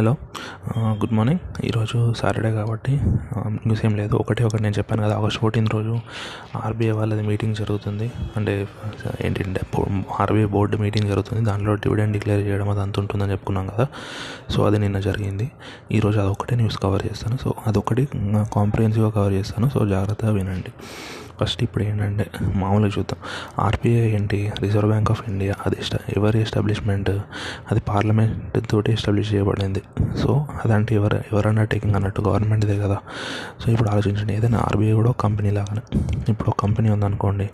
Hello. Good morning. ఈరోజు Saturday కాబట్టి news ఏం లేదు. ఒకటే ఒకటి నేను చెప్పాను కదా ఆగస్ట్ ఫోర్టీన్త్ రోజు ఆర్బీఐ వాళ్ళది మీటింగ్ జరుగుతుంది. అంటే ఏంటంటే ఆర్బీఐ బోర్డు మీటింగ్ జరుగుతుంది. దాంట్లో డివిడెండ్ డిక్లేర్ చేయడం అది అంత ఉంటుందని చెప్పుకున్నాం కదా. సో అది నిన్న జరిగింది. ఈరోజు అదొకటే న్యూస్ కవర్ చేస్తాను. సో అదొకటి కాంప్రిహెన్సివ్గా కవర్ చేస్తాను. సో జాగ్రత్తగా వినండి. ఫస్ట్ ఇప్పుడు ఏంటంటే మామూలుగా చూద్దాం. ఆర్బీఐ ఏంటి? రిజర్వ్ బ్యాంక్ ఆఫ్ ఇండియా అది ఎవరి ఎస్టాబ్లిష్మెంట్ అది పార్లమెంట్ తోటి ఎస్టాబ్లిష్ చేయబడింది. సో అదంటే ఎవరు ఎవరు అండర్టేకింగ్ అన్నట్టు గవర్నమెంట్దే కదా. సో ఇప్పుడు ఆలోచించండి. ఏదైనా ఆర్బీఐ కూడా ఒక కంపెనీ లాగానే. ఇప్పుడు ఒక కంపెనీ ఉందనుకోండి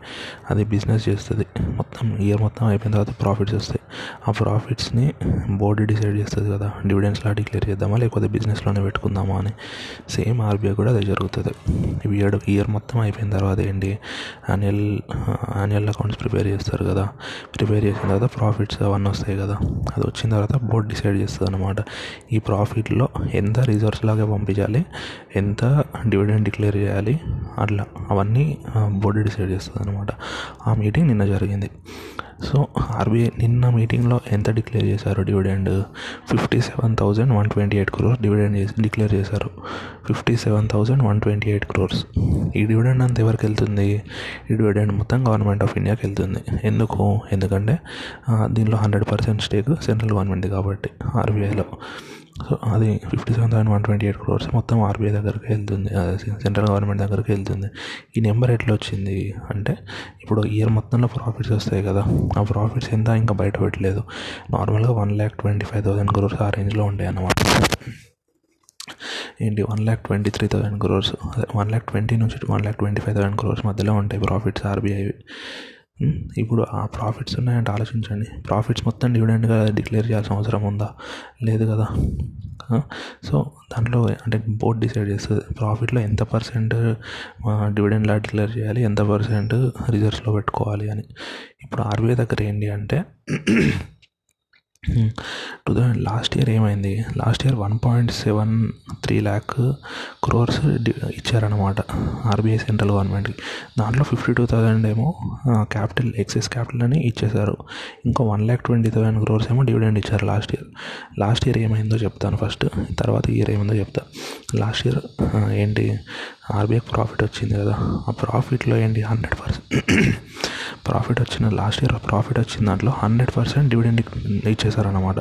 అది బిజినెస్ చేస్తుంది. మొత్తం ఇయర్ మొత్తం అయిపోయిన తర్వాత ప్రాఫిట్స్ వస్తాయి. ఆ ప్రాఫిట్స్ని బోర్డు డిసైడ్ చేస్తుంది కదా. డివిడెండ్స్లా డిక్లేర్ చేద్దామా? లేకపోతే బిజినెస్లోనే పెట్టుకుందామా అని. సేమ్ ఆర్బీఐ కూడా అదే జరుగుతుంది. ఇయర్ ఇయర్ మొత్తం అయిపోయిన తర్వాత ఏంటి యాన్యువల్ యాన్యువల్ అకౌంట్స్ ప్రిపేర్ చేస్తారు కదా. ప్రిపేర్ చేసిన తర్వాత ప్రాఫిట్స్ అవన్నీ వస్తాయి కదా. అది వచ్చిన తర్వాత బోర్డ్ డిసైడ్ చేస్తుంది అనమాట ఈ ప్రాఫిట్లో ఎంత రిజర్వ్స్ లాగా పంపించాలి ఎంత డివిడెండ్ డిక్లేర్ చేయాలి అట్లా అవన్నీ బోర్డు డిసైడ్ చేస్తుంది అనమాట ఆ మీటింగ్ నిన్న జరిగింది. సో ఆర్బీఐ నిన్న మీటింగ్లో ఎంత డిక్లేర్ చేశారు dividend fifty seven thousand one twenty eight crores dividend చేసి డిక్లేర్ చేశారు. Fifty seven thousand one twenty eight crores ఈ డివిడెండ్ అంత ఎవరికి వెళ్తుంది? ఈ డివిడెండ్ మొత్తం గవర్నమెంట్ ఆఫ్ ఇండియాకి వెళ్తుంది. ఎందుకు? ఎందుకంటే దీనిలో hundred percent stake central government కాబట్టి ఆర్బీఐలో సో అది fifty seven thousand one twenty eight crores. మొత్తం ఆర్బీఐ దగ్గరికి వెళ్తుంది. సెంట్రల్ గవర్నమెంట్ దగ్గరికి వెళ్తుంది. ఈ నెంబర్ ఎట్లా వచ్చింది అంటే ఇప్పుడు ఇయర్ మొత్తంలో ప్రాఫిట్స్ వస్తాయి కదా ఆ ప్రాఫిట్స్ ఎంత ఇంకా బయట పెట్టలేదు. నార్మల్గా one lakh twenty five thousand crores ఆ రేంజ్లో ఉంటాయి అన్నమాట. ఏంటి? One lakh twenty three thousand crores. One lakh twenty నుంచి one lakh twenty five thousand crores మధ్యలో ఉంటాయి ప్రాఫిట్స్ ఆర్బీఐ ఇప్పుడు ఆ ప్రాఫిట్స్ ఉన్నాయంటే ఆలోచించండి. ప్రాఫిట్స్ మొత్తం డివిడెండ్గా డిక్లేర్ చేయాల్సిన అవసరం ఉందా? లేదు కదా. సో దాంట్లో అంటే బోర్డ్ డిసైడ్ చేస్తుంది. ప్రాఫిట్లో ఎంత పర్సెంట్ డివిడెండ్లా డిక్లేర్ చేయాలి ఎంత పర్సెంట్ రిజర్వ్స్లో పెట్టుకోవాలి అని. ఇప్పుడు ఆర్బీఐ దగ్గర ఏంటి అంటే టూ థౌజండ్ లాస్ట్ ఇయర్ ఏమైంది? Last year one point seven three lakh crores ఇచ్చారనమాట ఆర్బీఐ సెంట్రల్ గవర్నమెంట్కి. దాంట్లో ఫిఫ్టీ టూ థౌజండ్ ఏమో క్యాపిటల్ ఎక్సెస్ క్యాపిటల్ అని ఇచ్చేశారు. ఇంకా one lakh twenty thousand crores ఏమో డివిడెండ్ ఇచ్చారు లాస్ట్ ఇయర్. లాస్ట్ ఇయర్ ఏమైందో చెప్తాను ఫస్ట్ తర్వాత ఇయర్ ఏమైందో చెప్తా. లాస్ట్ ఇయర్ ఏంటి ఆర్బీఐ ప్రాఫిట్ వచ్చింది కదా ఆ ప్రాఫిట్లో ఏంటి హండ్రెడ్ పర్సెంట్ ప్రాఫిట్ వచ్చిన లాస్ట్ ఇయర్ ప్రాఫిట్ వచ్చిన దాంట్లో హండ్రెడ్ పర్సెంట్ డివిడెండ్ ఇచ్చేసారనమాట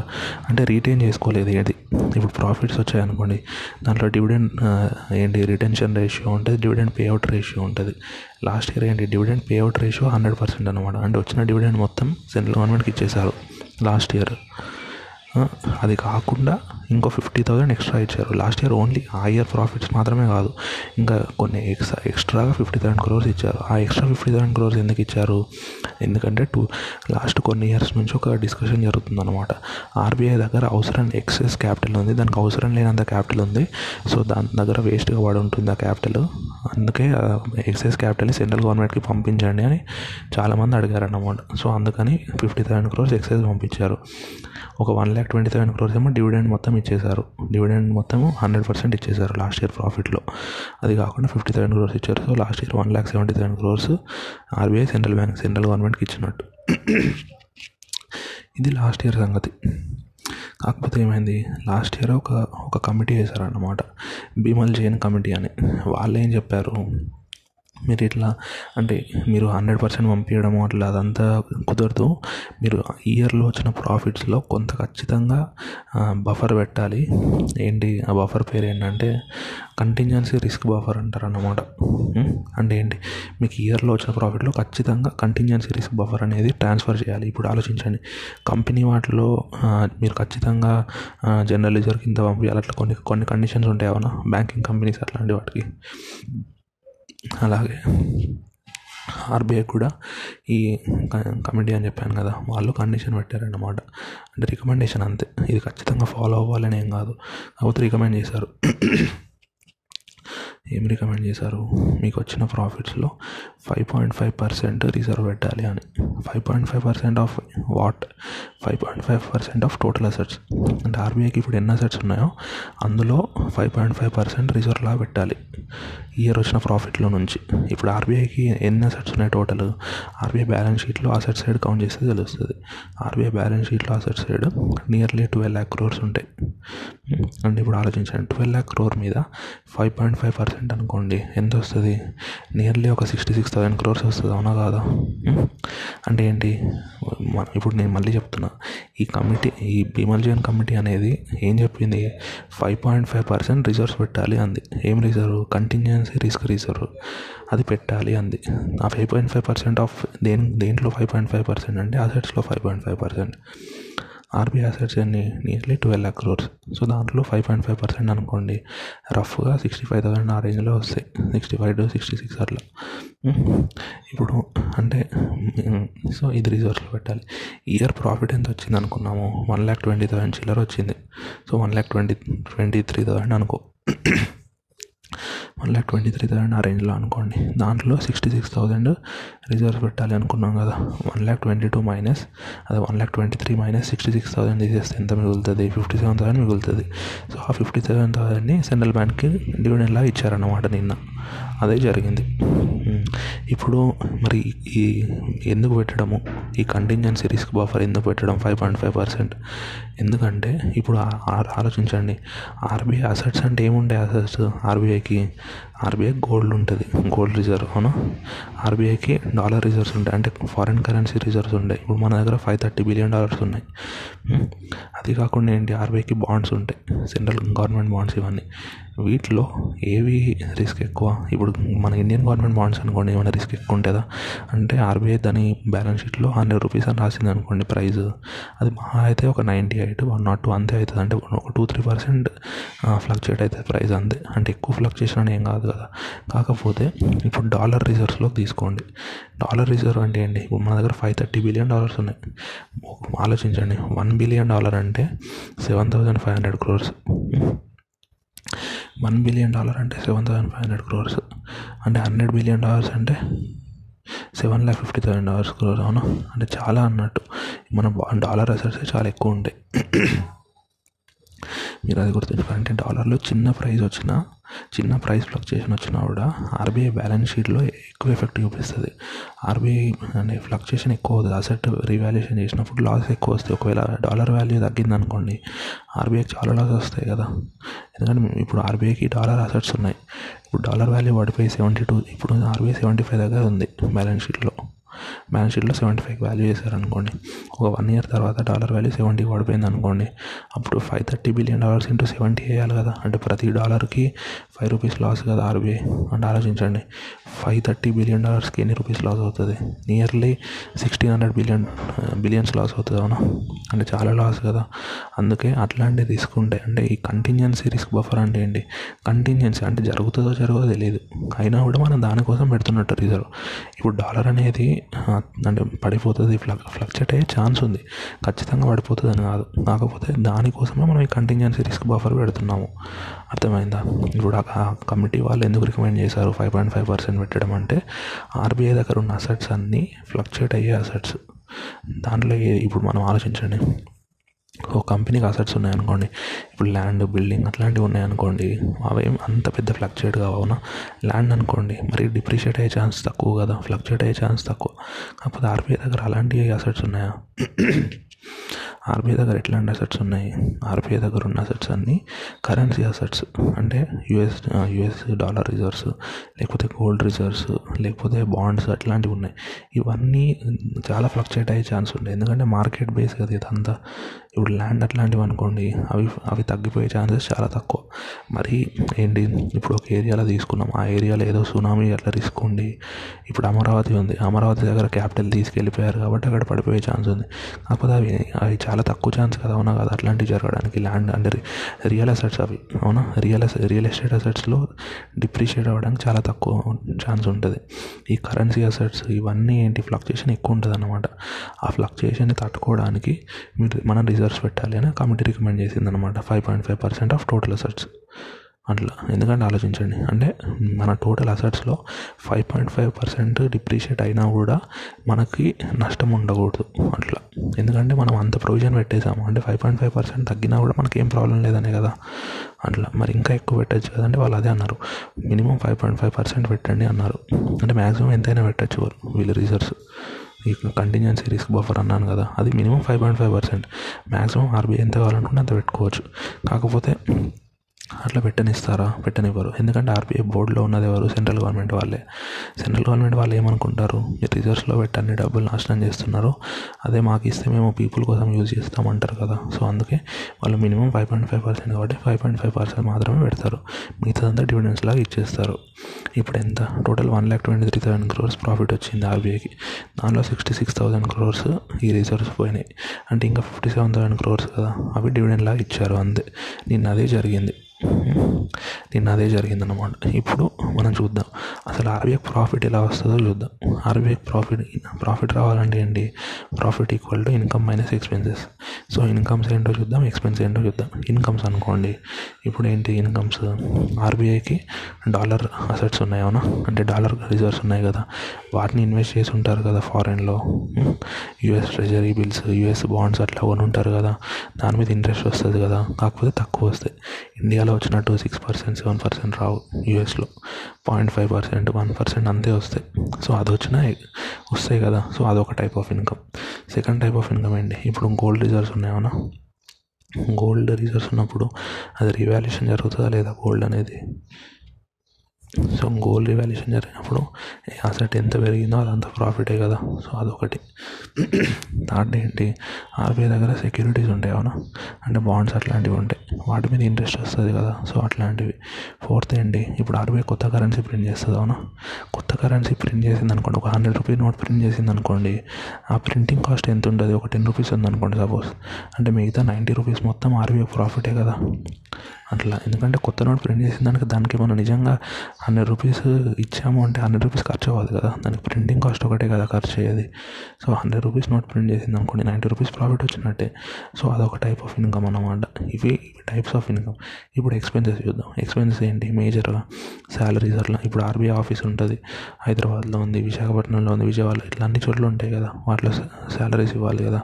అంటే రీటైన్ చేసుకోలేదు ఏది. ఇప్పుడు ప్రాఫిట్స్ వచ్చాయనుకోండి దాంట్లో డివిడెండ్ ఏంటి రిటెన్షన్ రేషియో ఉంటుంది డివిడెండ్ పేఅవుట్ రేషియో ఉంటుంది. లాస్ట్ ఇయర్ ఏంటి dividend payout ratio hundred percent అనమాట అంటే వచ్చిన డివిడెండ్ మొత్తం సెంట్రల్ గవర్నమెంట్కి ఇచ్చేసారు లాస్ట్ ఇయర్ అది కాకుండా ఇంకో ఫిఫ్టీ థౌసండ్ ఎక్స్ట్రా ఇచ్చారు. లాస్ట్ ఇయర్ ఓన్లీ ఆ ఇయర్ ప్రాఫిట్స్ మాత్రమే కాదు ఇంకా కొన్ని ఎక్స్ట్రా ఎక్స్ట్రాగా ఫిఫ్టీ థౌసండ్ క్రోర్స్ ఇచ్చారు. ఆ ఎక్స్ట్రా ఫిఫ్టీ థౌసండ్ క్రోర్స్ ఎందుకు ఇచ్చారు? ఎందుకంటే టూ లాస్ట్ కొన్ని ఇయర్స్ నుంచి ఒక డిస్కషన్ జరుగుతుందన్నమాట. ఆర్బీఐ దగ్గర అవసరం ఎక్సెస్ క్యాపిటల్ ఉంది. దానికి అవసరం లేనంత క్యాపిటల్ ఉంది. సో దాని దగ్గర వేస్ట్గా పడి ఉంటుంది ఆ క్యాపిటల్. అందుకే ఎక్సెస్ క్యాపిటల్ని సెంట్రల్ గవర్నమెంట్కి పంపించండి అని చాలామంది అడిగారు అన్నమాట సో అందుకని ఫిఫ్టీ థౌసండ్ క్రోర్స్ ఎక్సెస్ పంపించారు. ఒక one lakh twenty seven crores ఏమో డివిడెండ్ మొత్తం ఇచ్చేశారు. డివిడెండ్ మొత్తం హండ్రెడ్ పర్సెంట్ ఇచ్చేశారు లాస్ట్ ఇయర్ ప్రాఫిట్లో అది కాకుండా ఫిఫ్టీ సెవెన్ క్రోర్స్ ఇచ్చారు. So last year one lakh seventy seven crores RBI central bank central గవర్నమెంట్కి ఇచ్చినట్టు. ఇది లాస్ట్ ఇయర్ సంగతి. కాకపోతే ఏమైంది? లాస్ట్ ఇయర్ ఒక ఒక కమిటీ వేశారన్నమాట. భీమల్ జైన్ కమిటీ అని. వాళ్ళు ఏం చెప్పారు? మీరు ఇట్లా అంటే మీరు హండ్రెడ్ పర్సెంట్ పంపించడము అట్లా అదంతా కుదరదు. మీరు ఇయర్లో వచ్చిన ప్రాఫిట్స్లో కొంత ఖచ్చితంగా బఫర్ పెట్టాలి. ఏంటి? ఆ బఫర్ పేరు ఏంటంటే కంటింజెన్సీ రిస్క్ బఫర్ అంటారు అన్నమాట అంటే ఏంటి? మీకు ఇయర్లో వచ్చిన ప్రాఫిట్లో ఖచ్చితంగా కంటింజెన్సీ రిస్క్ బఫర్ అనేది ట్రాన్స్ఫర్ చేయాలి. ఇప్పుడు ఆలోచించండి. కంపెనీ వాటిలో మీరు ఖచ్చితంగా జనరల్ రిజర్వ్ కింద పంపించాలి అట్లా కొన్ని కొన్ని కండిషన్స్ ఉంటాయి. అవునా? బ్యాంకింగ్ కంపెనీస్ అట్లాంటి వాటికి. అలాగే. ఆర్బీఐ కూడా ఈ కమిటీ అని చెప్పాను కదా వాళ్ళు కండిషన్ పెట్టారన్నమాట. అంటే రికమెండేషన్ అంతే. ఇది ఖచ్చితంగా ఫాలో అవ్వాలని ఏం కాదు. కాకపోతే రికమెండ్ చేశారు. ఏం రికమెండ్ చేశారు? మీకు వచ్చిన ప్రాఫిట్స్లో five point five percent reserve పెట్టాలి అని. Five point five percent of what five point five percent of total assets అంటే ఆర్బీఐకి ఇప్పుడు ఎన్ని అసెట్స్ ఉన్నాయో అందులో ఫైవ్ పాయింట్ ఫైవ్ పర్సెంట్ రిజర్వ్లా పెట్టాలి. ఇయర్ వచ్చిన ప్రాఫిట్లో నుంచి. ఇప్పుడు ఆర్బీఐకి ఎన్ని అసెట్స్ ఉన్నాయి టోటల్ ఆర్బీఐ బ్యాలెన్స్ షీట్లో అసెట్ సైడ్ కౌంట్ చేస్తే తెలుస్తుంది. ఆర్బీఐ బ్యాలెన్స్ షీట్లో asset side nearly twelve lakh crores ఉంటాయి. అంటే ఇప్పుడు ఆలోచించండి. ట్వెల్వ్ ల్యాక్ క్రోర్ మీద ఫైవ్ పాయింట్ ఫైవ్ పర్సెంట్ అనుకోండి ఎంత వస్తుంది నియర్లీ ఒక సిక్స్టీ సిక్స్ థౌసండ్ క్రోర్స్ వస్తుంది అవునా కాదా? అంటే ఏంటి? ఇప్పుడు నేను మళ్ళీ చెప్తున్నా ఈ కమిటీ ఈ భీమల్జీవన్ కమిటీ అనేది ఏం చెప్పింది? Five point five percent reserves పెట్టాలి అంది. ఏం రిజర్వ్? కంటిన్యూన్సీ risk reserve. అది పెట్టాలి అంది. ఆ five point five percent of దేని దేంట్లో ఫైవ్ పాయింట్ ఫైవ్ పర్సెంట్ అంటే అసెట్స్లో five point five percent. RB assets ఎన్ని nearly twelve lakh crores so దాంట్లో ఫైవ్ పాయింట్ ఫైవ్ పర్సెంట్ అనుకోండి రఫ్గా సిక్స్టీ ఫైవ్ థౌసండ్ ఆ రేంజ్లో వస్తాయి. Sixty five to sixty six అట్లా. ఇప్పుడు అంటే సో ఇది రిజర్వ్స్లో పెట్టాలి. ఇయర్ ప్రాఫిట్ ఎంత వచ్చింది అనుకున్నాము? వన్ ల్యాక్ ట్వంటీ థౌసండ్ చిల్లర వచ్చింది. So one lakh twenty twenty three thousand అనుకో. One lakh twenty three thousand ఆ రేంజ్లో అనుకోండి. దాంట్లో సిక్స్టీ సిక్స్ థౌసండ్ రిజర్వ్స్ పెట్టాలి అనుకున్నాం కదా. One lakh twenty two minus అదే one lakh twenty three minus sixty six thousand తీసేస్తే ఎంత మిగులుతుంది? ఫిఫ్టీ సెవెన్ థౌసండ్ మిగులుతుంది. సో ఆ ఫిఫ్టీ సెవెన్ థౌసండ్ని సెంట్రల్ బ్యాంక్కి డివిడెండ్లా ఇచ్చారన్నమాట నిన్న. అదే జరిగింది. Hmm. ఇప్పుడు మరి ఈ ఎందుకు పెట్టడము? ఈ కంటింజెన్సీ రిస్క్ బఫర్ ఎందుకు పెట్టడం? ఫైవ్ పాయింట్ ఫైవ్ పర్సెంట్ ఎందుకంటే ఇప్పుడు ఆలోచించండి. ఆర్బీఐ అసెట్స్ అంటే ఏముండే అసెట్స్ ఆర్బీఐకి ఆర్బీఐ గోల్డ్ ఉంటుంది. గోల్డ్ రిజర్వ్ అవునా? ఆర్బీఐకి డాలర్ రిజర్వ్స్ ఉంటాయి. అంటే ఫారిన్ కరెన్సీ రిజర్వ్స్ ఉంటాయి. ఇప్పుడు మన దగ్గర ఫైవ్ థర్టీ బిలియన్ డాలర్స్ ఉన్నాయి. అది కాకుండా ఏంటి? ఆర్బీఐకి బాండ్స్ ఉంటాయి. సెంట్రల్ గవర్నమెంట్ బాండ్స్ ఇవన్నీ. వీటిలో ఏవి రిస్క్ ఎక్కువ? ఇప్పుడు మన ఇండియన్ గవర్నమెంట్ బాండ్స్ అనుకోండి ఏమైనా రిస్క్ ఎక్కువ ఉంటుందా? అంటే ఆర్బీఐ దాని బ్యాలెన్స్ షీట్లో హండ్రెడ్ రూపీస్ అని రాసింది అనుకోండి ప్రైస్ అది మహా అయితే ఒక ninety eight one not two అంతే అవుతుంది. అంటే ఒక టూ త్రీ పర్సెంట్ ఫ్లక్చుయేట్ అవుతుంది ప్రైస్ అంతే. అంటే ఎక్కువ ఫ్లక్చుయేషన్ అని ఏం కాదు కదా. కాకపోతే ఇప్పుడు డాలర్ రిజర్వ్స్లోకి తీసుకోండి. డాలర్ రిజర్వ్ అంటే ఏంటి? ఇప్పుడు మన దగ్గర ఫైవ్ థర్టీ బిలియన్ డాలర్స్ ఉన్నాయి. ఆలోచించండి. వన్ బిలియన్ డాలర్ అంటే seven thousand five hundred crores one billion dollar అంటే seven thousand five hundred crores. అంటే హండ్రెడ్ బిలియన్ డాలర్స్ అంటే seven lakh fifty thousand dollars crores అవునా? అంటే చాలా అన్నట్టు. మన డాలర్ అసెట్స్ చాలా ఎక్కువ ఉంటాయి. మీరు అది గుర్తుంచుకోవాలంటే డాలర్లో చిన్న ప్రైజ్ వచ్చినా చిన్న ప్రైస్ ఫ్లక్చుయేషన్ వచ్చినా కూడా ఆర్బీఐ బ్యాలెన్స్ షీట్లో ఎక్కువ ఎఫెక్ట్ చూపిస్తుంది. ఆర్బీఐ అంటే ఫ్లక్చుయేషన్ ఎక్కువ అవుతుంది. అసెట్ రీవాల్యుయేషన్ చేసినప్పుడు లాస్ ఎక్కువ వస్తాయి ఒకవేళ డాలర్ వాల్యూ తగ్గింది అనుకోండి ఆర్బీఐకి చాలా లాస్ వస్తాయి కదా. ఎందుకంటే ఇప్పుడు ఆర్బీఐకి డాలర్ అసెట్స్ ఉన్నాయి. ఇప్పుడు డాలర్ వాల్యూ పడిపోయి సెవెంటీ టూ ఇప్పుడు ఆర్బీఐ సెవెంటీ ఫైవ్ దగ్గర ఉంది బ్యాలెన్స్ షీట్లో బ్యాలెన్స్ షీట్లో సెవెంటీ ఫైవ్ వాల్యూ చేశారు అనుకోండి ఒక వన్ ఇయర్ తర్వాత డాలర్ వాల్యూ సెవెంటీ పడిపోయింది అనుకోండి అప్పుడు five thirty billion dollars into seventy వేయాలి కదా. అంటే ప్రతి డాలర్కి ఫైవ్ రూపీస్ లాస్ కదా ఆర్బీఐ అంటే ఆలోచించండి. ఫైవ్ థర్టీ బిలియన్ డాలర్స్కి ఎన్ని రూపీస్ లాస్ అవుతుంది? Nearly sixteen hundred billion billions loss అవుతుంది అవునా? అంటే చాలా లాస్ కదా. అందుకే అట్లాంటివి తీసుకుంటే అంటే ఈ కంటిన్యూన్సీ రిస్క్ బఫర్ అంటే ఏంటి? కంటిన్యూన్సీ అంటే జరుగుతుందో జరగదో తెలియదు అయినా కూడా మనం దానికోసం పెడుతున్నట్టు రిజర్వ్ ఇప్పుడు డాలర్ అనేది అంటే పడిపోతుంది ఫ్లక్ ఫ్లక్చుయేట్ అయ్యే ఛాన్స్ ఉంది. ఖచ్చితంగా పడిపోతుంది అని కాదు. కాకపోతే దానికోసమే మనం ఈ కంటింజెన్సీ రిస్క్ బఫర్ పెడుతున్నాము. అర్థమైందా? ఇప్పుడు ఆ కమిటీ వాళ్ళు ఎందుకు రికమెండ్ చేశారు? ఫైవ్ పాయింట్ ఫైవ్ పర్సెంట్ పెట్టడం అంటే ఆర్బీఐ దగ్గర ఉన్న అసెట్స్ అన్నీ ఫ్లక్చుయేట్ అయ్యే అసెట్స్ దాంట్లో ఇప్పుడు మనం ఆలోచించండి. ఓ కంపెనీకి అసెట్స్ ఉన్నాయనుకోండి ఇప్పుడు ల్యాండ్ బిల్డింగ్ అట్లాంటివి ఉన్నాయనుకోండి అవేం అంత పెద్ద ఫ్లక్చుయేట్ కావునా ల్యాండ్ అనుకోండి మరి డిప్రిషియేట్ అయ్యే ఛాన్స్ తక్కువ కదా ఫ్లక్చుయేట్ అయ్యే ఛాన్స్ తక్కువ. కాకపోతే ఆర్బీఐ దగ్గర అలాంటి అసెట్స్ ఉన్నాయా? ఆర్బీఐ దగ్గర ఎట్లాంటి అసెట్స్ ఉన్నాయి? ఆర్బీఐ దగ్గర ఉన్న అసెట్స్ అన్నీ కరెన్సీ అసెట్స్ అంటే యుఎస్ యుఎస్ డాలర్ రిజర్వ్స్ లేకపోతే గోల్డ్ రిజర్వ్స్ లేకపోతే బాండ్స్ అట్లాంటివి ఉన్నాయి. ఇవన్నీ చాలా ఫ్లక్చుయేట్ అయ్యే ఛాన్స్ ఉంటాయి ఎందుకంటే మార్కెట్ బేస్ కదా ఇదంతా. ఇప్పుడు ల్యాండ్ అట్లాంటివి అనుకోండి అవి అవి తగ్గిపోయే ఛాన్సెస్ చాలా తక్కువ. మరి ఏంటి? ఇప్పుడు ఒక ఏరియాలో తీసుకున్నాం. ఆ ఏరియాలో ఏదో సునామీ అట్లా రిస్క్ ఉండి ఇప్పుడు అమరావతి ఉంది. అమరావతి దగ్గర క్యాపిటల్ తీసుకెళ్ళిపోయారు కాబట్టి అక్కడ పడిపోయే ఛాన్స్ ఉంది. కాకపోతే అవి అవి చాలా చాలా తక్కువ ఛాన్స్ కదా అవునా కదా? అట్లాంటివి జరగడానికి ల్యాండ్ అంటే రియల్ అసెట్స్ అవి అవునా? రియల్ రియల్ ఎస్టేట్ అసెట్స్లో డిప్రిషియేట్ అవ్వడానికి చాలా తక్కువ ఛాన్స్ ఉంటుంది. ఈ కరెన్సీ అసెట్స్ ఇవన్నీ ఏంటి? ఫ్లక్చుయేషన్ ఎక్కువ ఉంటుంది అనమాట ఆ ఫ్లక్చుయేషన్ని తట్టుకోవడానికి మీరు మనం రిజర్వ్స్ పెట్టాలి అని కమిటీ రికమెండ్ చేసింది అనమాట five point five percent of total assets అట్లా. ఎందుకంటే ఆలోచించండి. అంటే మన టోటల్ అసెట్స్లో five point five percent depreciate అయినా కూడా మనకి నష్టం ఉండకూడదు. అట్లా. ఎందుకంటే మనం అంత ప్రొవిజన్ పెట్టేసాము అంటే ఫైవ్ పాయింట్ ఫైవ్ పర్సెంట్ తగ్గినా కూడా మనకి ఏం ప్రాబ్లం లేదనే కదా. అట్లా. మరి ఇంకా ఎక్కువ పెట్టచ్చు కదంటే వాళ్ళు అదే అన్నారు. Minimum five point five percent పెట్టండి అన్నారు. అంటే మ్యాక్సిమం ఎంతైనా పెట్టచ్చు వాళ్ళు. వీళ్ళు రిజర్వ్స్ ఈ కంటిన్యూన్సీ రిస్క్ బఫర్ అన్నాను కదా. అది minimum five point five percent maximum RBI ఎంత కావాలనుకుంటే అంత పెట్టుకోవచ్చు. కాకపోతే అట్లా పెట్టనిస్తారా? పెట్టనివ్వరు. ఎందుకంటే ఆర్బీఐ బోర్డులో ఉన్నది ఎవరు? సెంట్రల్ గవర్నమెంట్ వాళ్ళే. సెంట్రల్ గవర్నమెంట్ వాళ్ళు ఏమనుకుంటారు? మీరు రిజర్వ్స్లో పెట్టండి డబ్బులు నాశనం చేస్తున్నారు. అదే మాకు ఇస్తే మేము పీపుల్ కోసం యూజ్ చేస్తామంటారు కదా. సో అందుకే వాళ్ళు minimum five point five percent కాబట్టి ఫైవ్ పాయింట్ ఫైవ్ పర్సెంట్ మాత్రమే పెడతారు. మిగతాదంతా డివిడెన్స్ లాగా ఇచ్చేస్తారు. ఇప్పుడు ఎంత? Total one lakh twenty three thousand crores profit వచ్చింది ఆర్బీఐకి. దానిలో సిక్స్టీ సిక్స్ థౌసండ్ క్రోర్స్ ఈ రిజర్వ్స్ పోయినాయి. అంటే ఇంకా ఫిఫ్టీ సెవెన్ థౌసండ్ క్రోర్స్ కదా. అవి డివిడెండ్ లాగా ఇచ్చారు అంతే. నిన్న అదే జరిగింది. నిన్న అదే జరిగిందన్నమాట. ఇప్పుడు మనం చూద్దాం. అసలు ఆర్బీఐ ప్రాఫిట్ ఎలా వస్తుందో చూద్దాం. ఆర్బీఐ ప్రాఫిట్ ప్రాఫిట్ రావాలంటే ఏంటి? Profit equal to income minus expenses so incomes ఏంటో చూద్దాం ఎక్స్పెన్స్ ఏంటో చూద్దాం. ఇన్కమ్స్ అనుకోండి. ఇప్పుడు ఏంటి ఇన్కమ్స్ ఆర్బీఐకి డాలర్ అసెట్స్ ఉన్నాయి అవునా? అంటే డాలర్ రిజర్వ్స్ ఉన్నాయి కదా. వాటిని ఇన్వెస్ట్ చేసి ఉంటారు కదా ఫారెన్లో US treasury bills US bonds అట్లా కొని ఉంటారు కదా. దాని మీద ఇంట్రెస్ట్ వస్తుంది కదా. కాకపోతే తక్కువ వస్తాయి. ఇండియాలో వచ్చినట్టు సిక్స్ పర్సెంట్ సెవెన్ పర్సెంట్ రావు. యూఎస్లో point five percent one percent అంతే వస్తాయి. సో అది వచ్చినా వస్తాయి కదా. సో అదొక type of income second type of income ఏంటి? ఇప్పుడు గోల్డ్ రిజర్వ్స్ ఉన్నాయన్నా గోల్డ్ రిజర్వ్స్ ఉన్నప్పుడు అది రివాల్యూషన్ జరుగుతుందా లేదా? గోల్డ్ అనేది సో గోల్డ్ రివాల్యూషన్ జరిగినప్పుడు అసెట్ ఎంత పెరిగిందో అదంతా ప్రాఫిటే కదా. సో అదొకటి. థర్డ్ ఏంటి? ఆర్బీఐ దగ్గర సెక్యూరిటీస్ ఉంటాయి అవునా? అంటే బాండ్స్ అట్లాంటివి ఉంటాయి. వాటి మీద ఇంట్రెస్ట్ వస్తుంది కదా. సో అట్లాంటివి. ఫోర్త్ ఏంటి? ఇప్పుడు ఆర్బీఐ కొత్త కరెన్సీ ప్రింట్ చేస్తుంది అవునా? కొత్త కరెన్సీ ప్రింట్ చేసింది అనుకోండి ఒక హండ్రెడ్ రూపీ నోట్ ప్రింట్ చేసింది అనుకోండి ఆ ప్రింటింగ్ కాస్ట్ ఎంత ఉంటుంది? ఒక టెన్ రూపీస్ ఉంది అనుకోండి సపోజ్ అంటే మిగతా నైంటీ రూపీస్ మొత్తం ఆర్బీఐ ప్రాఫిటే కదా. అట్లా. ఎందుకంటే కొత్త నోట్ ప్రింట్ చేసిన దానికి దానికి మనం నిజంగా హండ్రెడ్ రూపీస్ ఇచ్చాము అంటే హండ్రెడ్ రూపీస్ ఖర్చు అవ్వదు కదా. దానికి ప్రింటింగ్ కాస్ట్ ఒకటే కదా ఖర్చు అయ్యేది. So hundred rupees note print చేసింది అనుకోండి నైంటీ రూపీస్ ప్రాఫిట్ వచ్చినట్టే. సో అదొక టైప్ ఆఫ్ ఇన్కమ్ అన్నమాట. ఇవి టైప్స్ ఆఫ్ ఇన్కమ్. ఇప్పుడు ఎక్స్పెన్సెస్ చూద్దాం. ఎక్స్పెన్సెస్ ఏంటి? మేజర్గా శాలరీస్ అట్లా. ఇప్పుడు ఆర్బీఐ ఆఫీస్ ఉంటుంది. హైదరాబాద్లో ఉంది విశాఖపట్నంలో ఉంది విజయవాడలో ఇట్లా అన్ని చోట్ల ఉంటాయి కదా. వాటిలో శాలరీస్ ఇవ్వాలి కదా.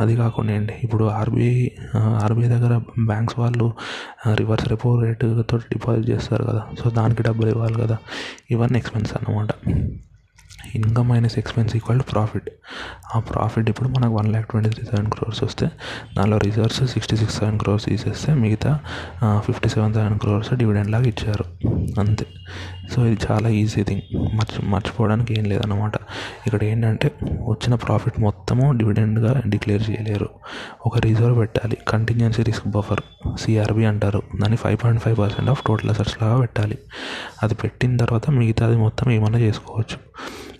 అది కాకుండా ఏంటి? ఇప్పుడు ఆర్బీఐ ఆర్బీఐ దగ్గర బ్యాంక్స్ వాళ్ళు రివర్స్ రెపో రేట్ తోటి డిపాజిట్ చేస్తారు కదా. సో దానికి డబ్బులు ఇవ్వాలి కదా. ఇవన్నీ ఎక్స్పెన్స్ అన్నమాట. Income minus expense equal to profit. ఆ ప్రాఫిట్ ఇప్పుడు మనకు one lakh twenty three thousand crores వస్తే దానిలో reserves sixty six thousand crores తీసేస్తే మిగతా fifty seven thousand crores dividend లాగా ఇచ్చారు. అంతే. సో ఇది చాలా ఈజీ థింగ్. మర్చి మర్చిపోవడానికి ఏం లేదన్నమాట. ఇక్కడ ఏంటంటే వచ్చిన ప్రాఫిట్ మొత్తము డివిడెండ్గా డిక్లేర్ చేయలేరు. ఒక రిజర్వ్ పెట్టాలి. కంటిన్యూన్సీ రిస్క్ బఫర్ సిఆర్బి అంటారు. దాన్ని five point five percent of total assets లాగా పెట్టాలి. అది పెట్టిన తర్వాత మిగతాది మొత్తం ఏమైనా చేసుకోవచ్చు.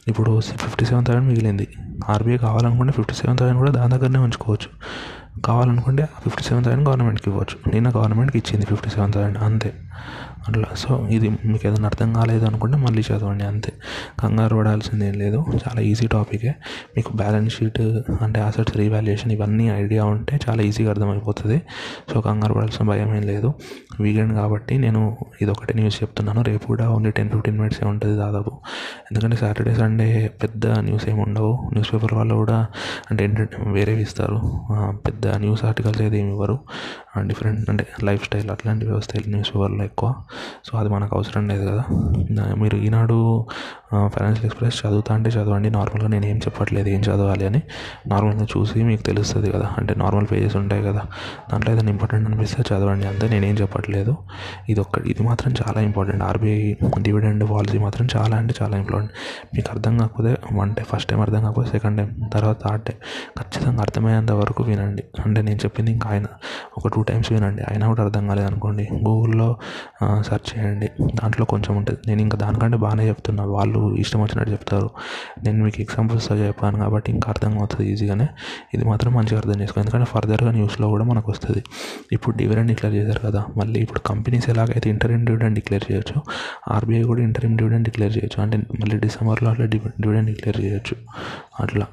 ఇప్పుడు ఫిఫ్టీ సెవెన్ థౌసండ్ మిగిలింది. ఆర్బీఐ కావాలనుకుంటే ఫిఫ్టీ సెవెన్ థౌసండ్ కూడా దాని దగ్గరనే ఉంచుకోవచ్చు. కావాలనుకుంటే ఫిఫ్టీ సెవెన్ థౌసండ్ గవర్నమెంట్కి ఇవ్వచ్చు. నిన్న గవర్నమెంట్కి ఇచ్చింది ఫిఫ్టీ సెవెన్ థౌసండ్ అంతే. అట్లా. సో ఇది మీకు ఏదైనా అర్థం కాలేదు అనుకుంటే మళ్ళీ చదవండి అంతే. కంగారు పడాల్సింది ఏం లేదు. చాలా ఈజీ టాపికే. మీకు బ్యాలెన్స్ షీట్ అంటే అసెట్స్ రీవాల్యుయేషన్ ఇవన్నీ ఐడియా ఉంటే చాలా ఈజీగా అర్థమైపోతుంది. సో కంగారు పడాల్సిన భయం ఏం లేదు. వీకెండ్ కాబట్టి నేను ఇది ఒకటే న్యూస్ చెప్తున్నాను. రేపు కూడా ఓన్లీ టెన్ ఫిఫ్టీన్ మినిట్సే ఉంటుంది దాదాపు. ఎందుకంటే సాటర్డే సండే పెద్ద న్యూస్ ఏమి ఉండవు. న్యూస్ పేపర్ వాళ్ళు కూడా అంటే ఏంటంటే వేరేవి ఇస్తారు. పెద్ద న్యూస్ ఆర్టికల్స్ ఏది ఏమి ఇవ్వరు. డిఫరెంట్ అంటే లైఫ్ స్టైల్ అట్లాంటివి వస్తాయి న్యూస్ పేపర్లో ఎక్కువ. సో అది మనకు అవసరం లేదు కదా. మీరు ఈనాడు ఫైనాన్షియల్ ఎక్స్ప్రెస్ చదువుతా అంటే చదవండి నార్మల్గా నేను ఏం చెప్పట్లేదు ఏం చదవాలి అని నార్మల్గా చూసి మీకు తెలుస్తుంది కదా. అంటే నార్మల్ పేజెస్ ఉంటాయి కదా. దాంట్లో ఏదైనా ఇంపార్టెంట్ అనిపిస్తే చదవండి అంతే నేనేం చెప్పట్లేదు. ఇది ఒక్క ఇది మాత్రం చాలా ఇంపార్టెంట్. ఆర్బీఐ డివిడెండ్ పాలసీ మాత్రం చాలా అంటే చాలా ఇంపార్టెంట్. మీకు అర్థం కాకపోతే వన్ టైం ఫస్ట్ టైం అర్థం కాకపోతే సెకండ్ టైం తర్వాత థర్డ్ టైం ఖచ్చితంగా అర్థమయ్యేంత వరకు వినండి. అంటే నేను చెప్పింది ఇంకా ఆయన ఒక టూ టైమ్స్ వినండి. అయినా కూడా అర్థం కాలేదు అనుకోండి గూగుల్లో సెర్చ్ చేయండి. దాంట్లో కొంచెం ఉంటుంది. నేను ఇంకా దానికంటే బాగానే చెప్తున్నా. వాళ్ళు ఇష్టం వచ్చినట్టు చెప్తారు. నేను మీకు ఎగ్జాంపుల్స్తో చెప్పాను కాబట్టి ఇంకా అర్థం అవుతుంది ఈజీగానే. ఇది మాత్రం మంచిగా అర్థం చేసుకో ఎందుకంటే ఫర్దర్గా న్యూస్లో కూడా మనకు వస్తుంది. ఇప్పుడు డివిడెండ్ డిక్లేర్ చేశారు కదా. మళ్ళీ ఇప్పుడు కంపెనీస్ ఎలాగైతే ఇంటరిమ్ డివిడెండ్ డిక్లేర్ చేయొచ్చు ఆర్బీఐ కూడా ఇంటరిమ్ డివిడెండ్ డిక్లేర్ చేయొచ్చు. అంటే మళ్ళీ డిసెంబర్లో అట్లా డివిడెండ్ డిక్లేర్ చేయొచ్చు. అట్లా.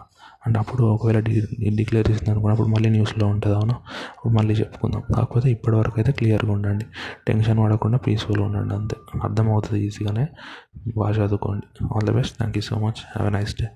అంటే అప్పుడు ఒకవేళ డి డిక్లేర్ చేసింది అనుకోండి అప్పుడు మళ్ళీ న్యూస్లో ఉంటుంది అవును? అప్పుడు మళ్ళీ చెప్పుకుందాం. కాకపోతే ఇప్పటివరకు అయితే క్లియర్గా ఉండండి. టెన్షన్ పడకుండా పీస్ఫుల్గా ఉండండి అంతే. అర్థమవుతుంది ఈజీగానే. బాగా చదువుకోండి. All the best. Thank you so much. Have a nice day.